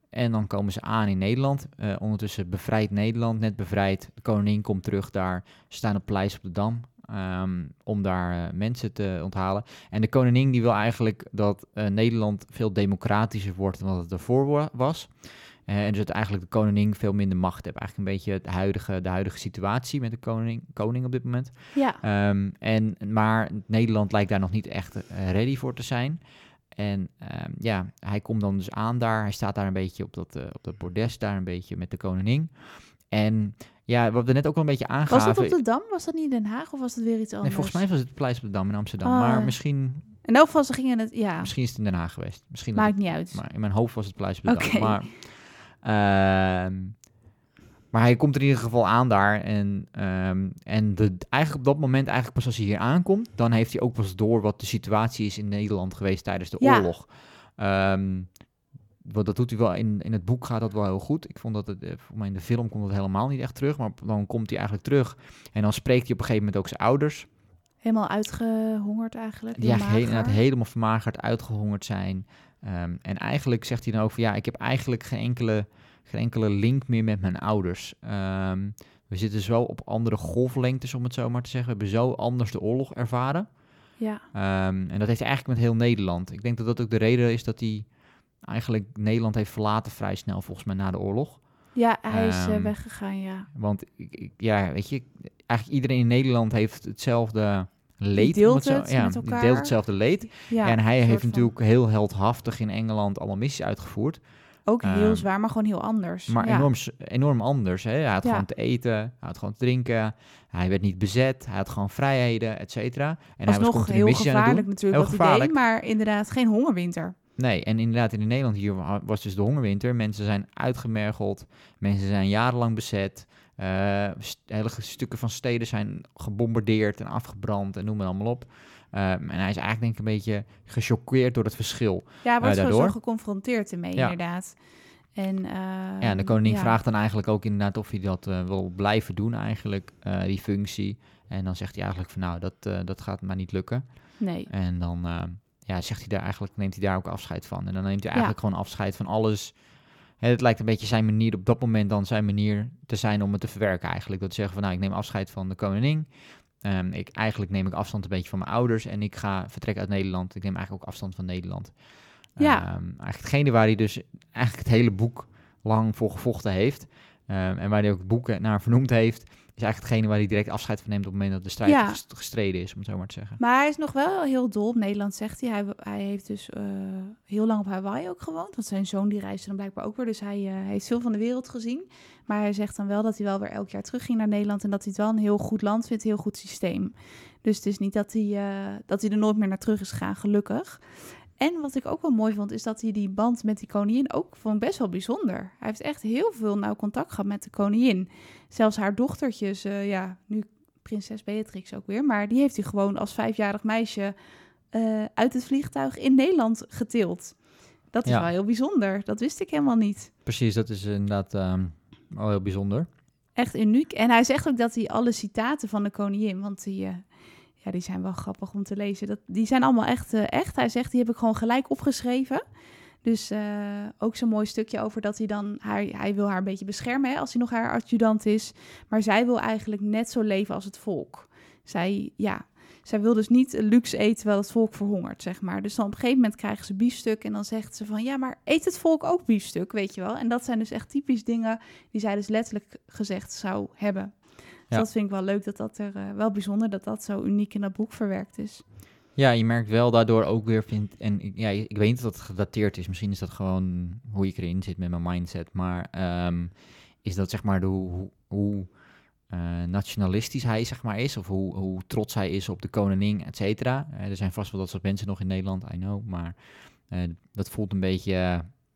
En dan komen ze aan in Nederland. Eh, ondertussen bevrijdt Nederland, net bevrijd. De koningin komt terug daar. Ze staan op Pleis op de Dam. ehm, om daar mensen te onthalen. En de koningin die wil eigenlijk dat Nederland veel democratischer wordt dan wat het ervoor wa- was. Eh, en dus dat eigenlijk de koningin veel minder macht heeft. Eigenlijk een beetje het huidige, de huidige situatie met de koning, koning op dit moment. Ja. Ehm, en, maar Nederland lijkt daar nog niet echt eh, ready voor te zijn. En ehm, ja, hij komt dan dus aan daar. Hij staat daar een beetje op dat, eh, op dat bordes, daar een beetje met de koningin. En ja, wat we net ook al een beetje Was aangaven... dat op de Dam? Was dat niet in Den Haag of was dat weer iets anders? Nee, volgens mij was het Pleis op de Dam in Amsterdam. Ah. Maar misschien, In elk geval, ze gingen het... Ja, misschien is het in Den Haag geweest. Misschien dat maakt niet uit. Maar in mijn hoofd was het Pleis op de Dam. Oké. Maar, ehm, maar hij komt er in ieder geval aan daar. En, ehm, en de, eigenlijk op dat moment, eigenlijk pas als hij hier aankomt... dan heeft hij ook pas door wat de situatie is in Nederland geweest tijdens de Ja. oorlog. Ehm, wat dat doet hij wel in, in het boek gaat dat wel heel goed. Ik vond dat het, eh, voor mij in de film komt het helemaal niet echt terug. Maar dan komt hij eigenlijk terug. En dan spreekt hij op een gegeven moment ook zijn ouders. Helemaal uitgehongerd eigenlijk. Die heel helemaal vermagerd, uitgehongerd zijn. Ehm, en eigenlijk zegt hij dan ook van ja, ik heb eigenlijk geen enkele, geen enkele link meer met mijn ouders. Ehm, we zitten zo op andere golflengtes, om het zo maar te zeggen. We hebben zo anders de oorlog ervaren. Ja, Ehm, en dat heeft hij eigenlijk met heel Nederland. Ik denk dat dat ook de reden is dat hij eigenlijk Nederland heeft verlaten vrij snel, volgens mij na de oorlog. ja hij is eh, weggegaan, ja. Want ja, weet je, eigenlijk iedereen in Nederland heeft hetzelfde leed. deelt het zo, ja, die deelt hetzelfde leed. ja en hij heeft van- natuurlijk heel heldhaftig in Engeland allemaal missies uitgevoerd. Ook heel ehm, zwaar, maar gewoon heel anders. Maar ja. enorm, enorm anders. Hè? Hij had Ja. gewoon te eten, hij had gewoon te drinken. Hij werd niet bezet, hij had gewoon vrijheden, et cetera. En was hij was nog heel gevaarlijk natuurlijk Heel wat gevaarlijk. deed, maar inderdaad geen hongerwinter. Nee, en inderdaad in Nederland hier wa- was dus de hongerwinter. Mensen zijn uitgemergeld, mensen zijn jarenlang bezet. St- hele stukken van steden zijn gebombardeerd en afgebrand en noem maar allemaal op. Ehm, en hij is eigenlijk denk ik een beetje gechoqueerd door het verschil. Ja, wordt Eh, gewoon zo daardoor. geconfronteerd ermee, Ja. inderdaad. En, Ja, en de ehm, koning ja. vraagt dan eigenlijk ook inderdaad of hij dat eh, wil blijven doen eigenlijk, die functie. En dan zegt hij eigenlijk van nou, dat, dat gaat maar niet lukken. Nee, En dan eh, ja, zegt hij daar eigenlijk, neemt hij daar ook afscheid van. En dan neemt hij eigenlijk gewoon afscheid van alles. Het lijkt een beetje zijn manier op dat moment dan zijn manier te zijn om het te verwerken eigenlijk. Dat zeggen van nou, ik neem afscheid van de koningin. Ehm, ik, eigenlijk neem ik afstand een beetje van mijn ouders en ik ga vertrekken uit Nederland. Ik neem eigenlijk ook afstand van Nederland. Ja. Ehm, eigenlijk hetgene waar hij dus eigenlijk het hele boek lang voor gevochten heeft. Ehm, en waar hij ook het boek naar vernoemd heeft. Is eigenlijk hetgene waar hij direct afscheid van neemt op het moment dat de strijd Ja. gestreden is, om het zo maar te zeggen. maar hij is nog wel heel dol op Nederland, zegt hij. Hij, hij heeft dus eh, heel lang op Hawaii ook gewoond. Want zijn zoon die reisde dan blijkbaar ook weer. Dus hij eh, heeft veel van de wereld gezien. Maar hij zegt dan wel dat hij wel weer elk jaar terug ging naar Nederland. En dat hij het wel een heel goed land vindt, een heel goed systeem. Dus het is niet dat hij, eh, dat hij er nooit meer naar terug is gegaan, gelukkig. En wat ik ook wel mooi vond, is dat hij die band met die koningin ook vond best wel bijzonder. Hij heeft echt heel veel nauw contact gehad met de koningin. Zelfs haar dochtertjes, eh, ja, nu prinses Beatrix ook weer, maar die heeft hij gewoon als vijfjarig meisje eh, uit het vliegtuig in Nederland getild. Dat is Ja. wel heel bijzonder. Dat wist ik helemaal niet. Precies, dat is inderdaad ehm, wel heel bijzonder. Echt uniek. En hij zegt ook dat hij alle citaten van de koningin, want die, eh, ja, die zijn wel grappig om te lezen. Dat, die zijn allemaal echt, eh, echt. Hij zegt, die heb ik gewoon gelijk opgeschreven. Dus eh, ook zo'n mooi stukje over dat hij dan, haar, hij wil haar een beetje beschermen hè, als hij nog haar adjudant is. Maar zij wil eigenlijk net zo leven als het volk. Zij, ja, zij wil dus niet luxe eten terwijl het volk verhongert, zeg maar. Dus dan op een gegeven moment krijgen ze biefstuk en dan zegt ze van... ja, maar eet het volk ook biefstuk, weet je wel? En dat zijn dus echt typisch dingen die zij dus letterlijk gezegd zou hebben. Dus dat vind ik wel leuk, dat dat er eh, wel bijzonder... dat dat zo uniek in dat boek verwerkt is. Ja, je merkt wel daardoor ook weer, vind, en ik- ja, ik weet niet dat het gedateerd is. Misschien is dat gewoon hoe ik erin zit met mijn mindset. Maar ehm, is dat zeg maar de, hoe, hoe, eh, nationalistisch hij zeg maar is, of hoe, hoe trots hij is op de koningin, et cetera. Eh, er zijn vast wel dat soort mensen nog in Nederland, I know, maar dat voelt een beetje,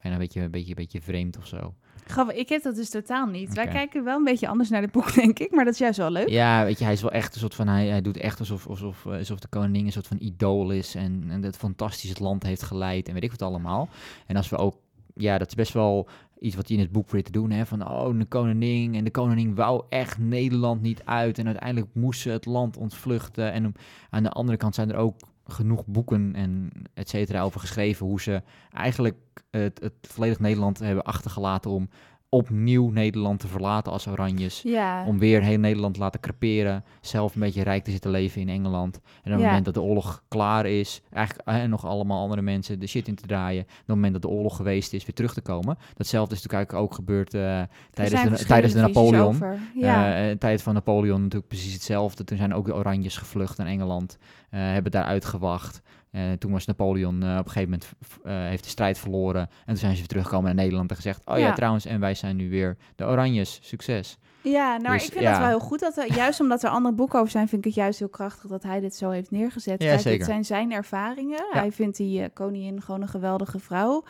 bijna een beetje, een beetje, een beetje vreemd of zo. Grappig, ik heb dat dus totaal niet. Wij kijken wel een beetje anders naar dit boek, denk ik. Maar dat is juist wel leuk. Ja, weet je, hij is wel echt een soort van, hij, hij doet echt alsof, alsof, eh, alsof de koningin een soort van idool is en, en het fantastisch het land heeft geleid en weet ik wat allemaal. En als we ook, ja, dat is best wel iets wat je in het boek probeert te doen, hè, van oh, de koningin en de koningin wou echt Nederland niet uit en uiteindelijk moest ze het land ontvluchten. En aan de andere kant zijn er ook genoeg boeken en et cetera over geschreven hoe ze eigenlijk het, het volledig Nederland hebben achtergelaten om opnieuw Nederland te verlaten als Oranjes. Ja, Om weer heel Nederland te laten creperen. Zelf een beetje rijk te zitten leven in Engeland. En op het Ja. moment dat de oorlog klaar is, eigenlijk eh, en nog allemaal andere mensen de shit in te draaien. Op het moment dat de oorlog geweest is, weer terug te komen. Datzelfde is natuurlijk ook gebeurd eh, tijdens, de, tijdens de Napoleon. Ja. Eh, tijd van Napoleon natuurlijk precies hetzelfde. Toen zijn ook de Oranjes gevlucht naar Engeland. hebben daar uitgewacht. Eh, toen was Napoleon eh, op een gegeven moment eh, heeft de strijd verloren. En toen zijn ze weer teruggekomen naar Nederland en gezegd: Oh ja, Ja. trouwens, en wij zijn nu weer de Oranjes. Succes. Ja, nou, Dus, ik vind ja. dat wel heel goed. Dat er, juist omdat er andere boeken over zijn, vind ik het juist heel krachtig dat hij dit zo heeft neergezet. Ja, Kijk, zeker. dit zijn zijn ervaringen. Ja. Hij vindt die koningin gewoon een geweldige vrouw.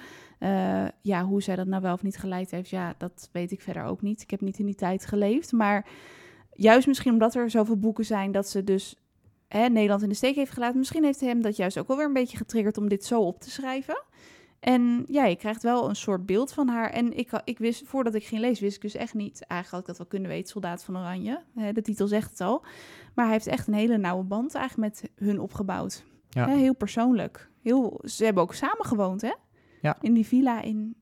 Ja, hoe zij dat nou wel of niet geleid heeft, ja, dat weet ik verder ook niet. Ik heb niet in die tijd geleefd. Maar juist misschien omdat er zoveel boeken zijn dat ze dus hè, Nederland in de steek heeft gelaten. Misschien heeft hem dat juist ook wel weer een beetje getriggerd om dit zo op te schrijven. En ja, je krijgt wel een soort beeld van haar. En ik, ik wist, voordat ik ging lezen, wist ik dus echt niet. Eigenlijk had ik dat wel kunnen weten, Soldaat van Oranje. De titel zegt het al. Maar hij heeft echt een hele nauwe band eigenlijk met hun opgebouwd. Ja. Heel persoonlijk. Heel, ze hebben ook samen gewoond, hè? Ja. In die villa in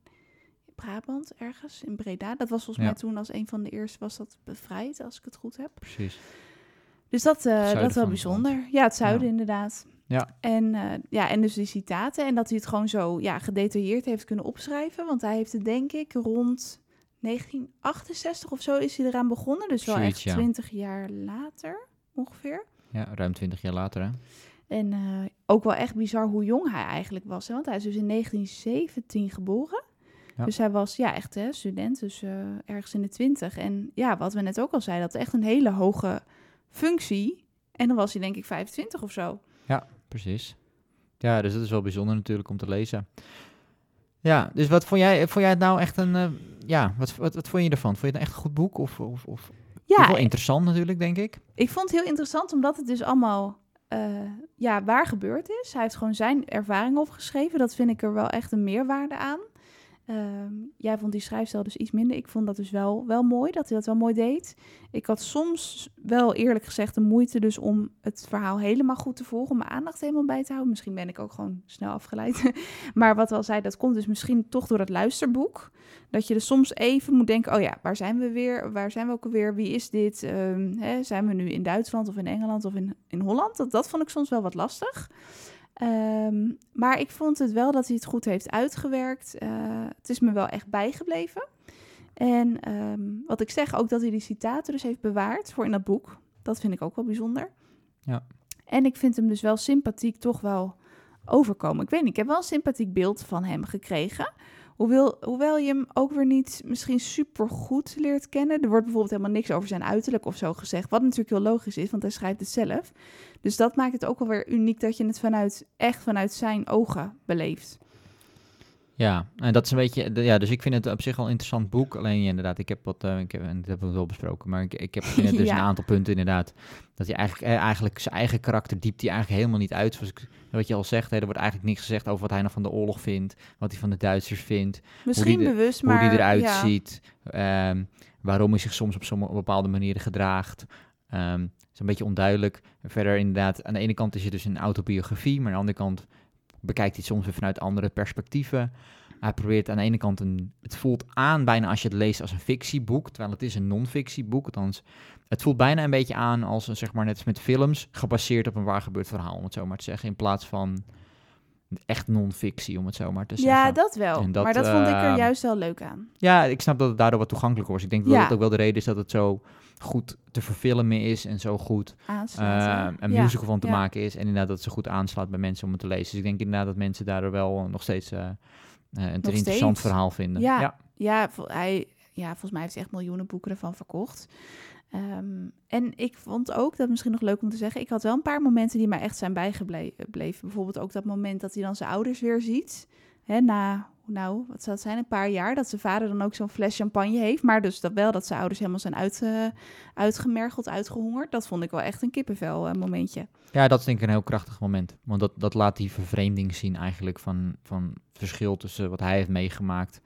Brabant, ergens, in Breda. Dat was volgens Ja. mij toen als een van de eerste was dat bevrijd, als ik het goed heb. Precies. Dus dat, zuiden dat wel bijzonder. Ja, het zuiden Ja. inderdaad. Ja. En, eh, ja, en dus die citaten. En dat hij het gewoon zo ja, gedetailleerd heeft kunnen opschrijven. Want hij heeft het denk ik rond 1968 of zo is hij eraan begonnen. Dus wel Zoiets, echt ja. 20 jaar later ongeveer. Ja, ruim 20 jaar later, hè? En eh, ook wel echt bizar hoe jong hij eigenlijk was. Hè? Want hij is dus in 1917 geboren. Ja. Dus hij was ja, echt hè, student, dus ergens in de twintig. En ja, wat we net ook al zeiden, dat echt een hele hoge functie. En dan was hij denk ik 25 of zo. Precies. Ja, dus dat is wel bijzonder natuurlijk om te lezen. Ja, dus wat vond jij, vond jij het nou echt een, eh, ja, wat, wat, wat vond je ervan? Vond je het nou echt een goed boek? Of, of, of Ja, wel interessant natuurlijk, denk ik. ik vond het heel interessant omdat het dus allemaal eh, ja, waar gebeurd is. Hij heeft gewoon zijn ervaring opgeschreven. Dat vind ik er wel echt een meerwaarde aan. Ehm, jij vond die schrijfstijl dus iets minder. Ik vond dat dus wel, wel mooi, dat hij dat wel mooi deed. Ik had soms wel eerlijk gezegd de moeite dus om het verhaal helemaal goed te volgen. Om mijn aandacht helemaal bij te houden. Misschien ben ik ook gewoon snel afgeleid. maar wat wel zei, dat komt dus misschien toch door het luisterboek. Dat je er soms even moet denken, oh ja, waar zijn we weer? Waar zijn we ook alweer? Wie is dit? Ehm, hè, zijn we nu in Duitsland of in Engeland of in, in Holland? Dat, dat vond ik soms wel wat lastig. Ehm, maar ik vond het wel dat hij het goed heeft uitgewerkt. Eh, het is me wel echt bijgebleven. En ehm, wat ik zeg, ook dat hij die citaten dus heeft bewaard voor in dat boek. Dat vind ik ook wel bijzonder. Ja. En ik vind hem dus wel sympathiek toch wel overkomen. Ik weet niet, ik heb wel een sympathiek beeld van hem gekregen. Hoewel, hoewel je hem ook weer niet misschien super goed leert kennen. Er wordt bijvoorbeeld helemaal niks over zijn uiterlijk of zo gezegd. Wat natuurlijk heel logisch is, want hij schrijft het zelf. Dus dat maakt het ook alweer uniek dat je het vanuit, echt vanuit zijn ogen beleeft. Ja, en dat is een beetje, ja, dus ik vind het op zich wel een interessant boek. Alleen ja, inderdaad, ik heb wat, eh, ik heb, en dat hebben we wel besproken, maar ik, ik heb het dus Ja. een aantal punten inderdaad. Dat hij eigenlijk, eh, eigenlijk zijn eigen karakter diept hij eigenlijk helemaal niet uit. Zoals ik, wat je al zegt, hè, er wordt eigenlijk niks gezegd over wat hij nou van de oorlog vindt, wat hij van de Duitsers vindt, Misschien die er- bewust, maar... hoe hij eruit ja. ziet, ehm, waarom hij zich soms op sommige bepaalde manieren gedraagt. Het is een beetje onduidelijk. Verder inderdaad, aan de ene kant is het dus een autobiografie, maar aan de andere kant bekijkt hij het soms weer vanuit andere perspectieven. Hij probeert aan de ene kant een. Het voelt aan bijna als je het leest als een fictieboek, terwijl het is een non-fictieboek. Althans, het voelt bijna een beetje aan als een, zeg maar, net als met films, gebaseerd op een waar gebeurd verhaal, om het zo maar te zeggen. In plaats van echt non-fictie, om het zo maar te zeggen. Ja, dat wel. Dat, maar dat vond ik er eh, juist wel leuk aan. Ja, ik snap dat het daardoor wat toegankelijker was. Ik denk dat dat ook wel de reden is dat het zo goed te verfilmen is en zo goed eh, een Ja, musical van te ja. maken is. En inderdaad dat zo goed aanslaat bij mensen om het te lezen. Dus ik denk inderdaad dat mensen daardoor wel nog steeds eh, eh, een interessant steeds. verhaal vinden. Ja. ja. Hij, ja, volgens mij heeft hij echt miljoenen boeken ervan verkocht. Ehm, en ik vond ook, dat misschien nog leuk om te zeggen, ik had wel een paar momenten die mij echt zijn bijgebleven. Bijvoorbeeld ook dat moment dat hij dan zijn ouders weer ziet. Hè, na, nou, wat zou het zijn, een paar jaar, dat zijn vader dan ook zo'n fles champagne heeft. Maar dus dat wel dat zijn ouders helemaal zijn uit, eh, uitgemergeld, uitgehongerd. Dat vond ik wel echt een kippenvel eh, momentje. Ja, dat is denk ik een heel krachtig moment. Want dat, dat laat die vervreemding zien eigenlijk van, van verschil tussen wat hij heeft meegemaakt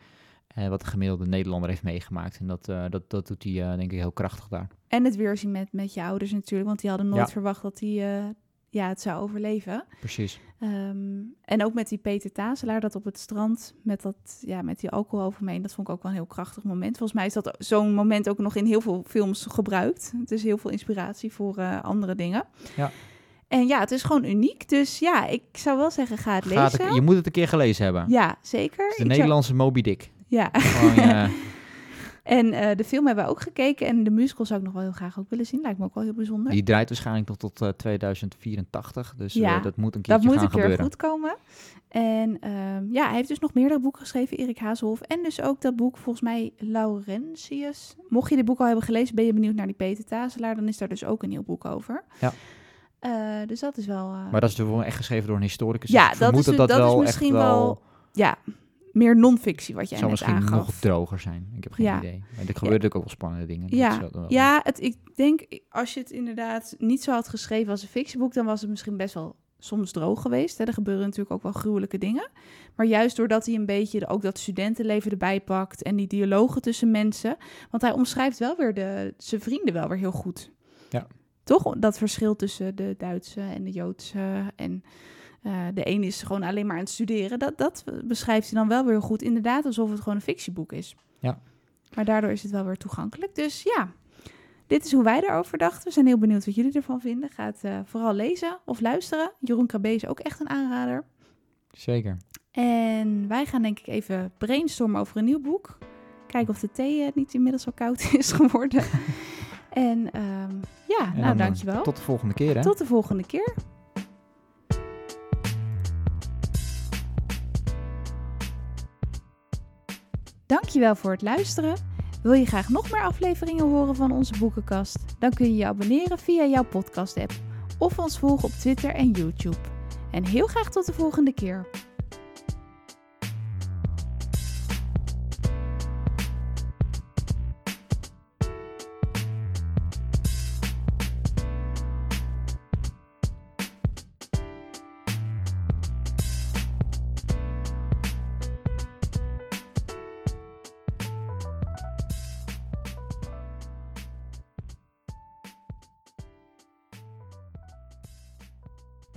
en wat de gemiddelde Nederlander heeft meegemaakt. En dat, eh, dat, dat doet hij eh, denk ik heel krachtig daar. En het weerzien met, met je ouders natuurlijk, want die hadden nooit Ja. verwacht dat hij eh, ja, het zou overleven. Precies. Ehm, en ook met die Peter Tazelaar, dat op het strand met, dat, ja, met die alcohol over me heen, dat vond ik ook wel een heel krachtig moment. Volgens mij is dat zo'n moment ook nog in heel veel films gebruikt. Het is heel veel inspiratie voor eh, andere dingen. Ja. En ja, het is gewoon uniek. Dus ja, ik zou wel zeggen, ga het Gaat lezen. het- je moet het een keer gelezen hebben. Ja, zeker. De Ik zou- Nederlandse Moby Dick. Ja, Gewoon, eh, en eh, de film hebben we ook gekeken. En de musical zou ik nog wel heel graag ook willen zien. Lijkt me ook wel heel bijzonder. die draait waarschijnlijk nog tot eh, 2084. Dus eh, Ja, dat moet een Dat keertje moet gaan een keer gebeuren. goed komen. En ehm, ja, hij heeft dus nog meerdere boeken geschreven, Erik Hazelhoff. En dus ook dat boek, volgens mij, Laurentius. Mocht je dit boek al hebben gelezen, ben je benieuwd naar die Peter Tazelaar, dan is daar dus ook een nieuw boek over. Ja. Eh, dus dat is wel... eh, Maar dat is dus wel echt geschreven door een historicus. Ja, Dus dat is- dat dat, dat is wel misschien wel... wel- ja, meer non-fictie wat jij zou net misschien aangaf. nog droger zijn. Ik heb geen Ja. idee. Maar er gebeuren natuurlijk ook wel spannende dingen. Ja. Wel- Ja, het, ik denk, als je het inderdaad niet zo had geschreven als een fictieboek, dan was het misschien best wel soms droog geweest. Hè. Er gebeuren natuurlijk ook wel gruwelijke dingen. Maar juist doordat hij een beetje de- ook dat studentenleven erbij pakt en die dialogen tussen mensen. Want hij omschrijft wel weer de, zijn vrienden wel weer heel goed. Ja. Toch? Dat verschil tussen de Duitse en de Joodse. En eh, de een is gewoon alleen maar aan het studeren. Dat, dat beschrijft hij dan wel weer goed. Inderdaad, alsof het gewoon een fictieboek is. Ja. Maar daardoor is het wel weer toegankelijk. Dus ja, dit is hoe wij daarover dachten. We zijn heel benieuwd wat jullie ervan vinden. Ga het eh, vooral lezen of luisteren. Jeroen Krabbe is ook echt een aanrader. Zeker. En wij gaan denk ik even brainstormen over een nieuw boek. Kijken of de thee eh, niet inmiddels al koud is geworden. en ehm, ja, En nou dan, dankjewel. Tot de volgende keer, hè? Tot de volgende keer. Dankjewel voor het luisteren. Wil je graag nog meer afleveringen horen van onze boekenkast? Dan kun je je abonneren via jouw podcast-app of ons volgen op Twitter en YouTube. En heel graag tot de volgende keer.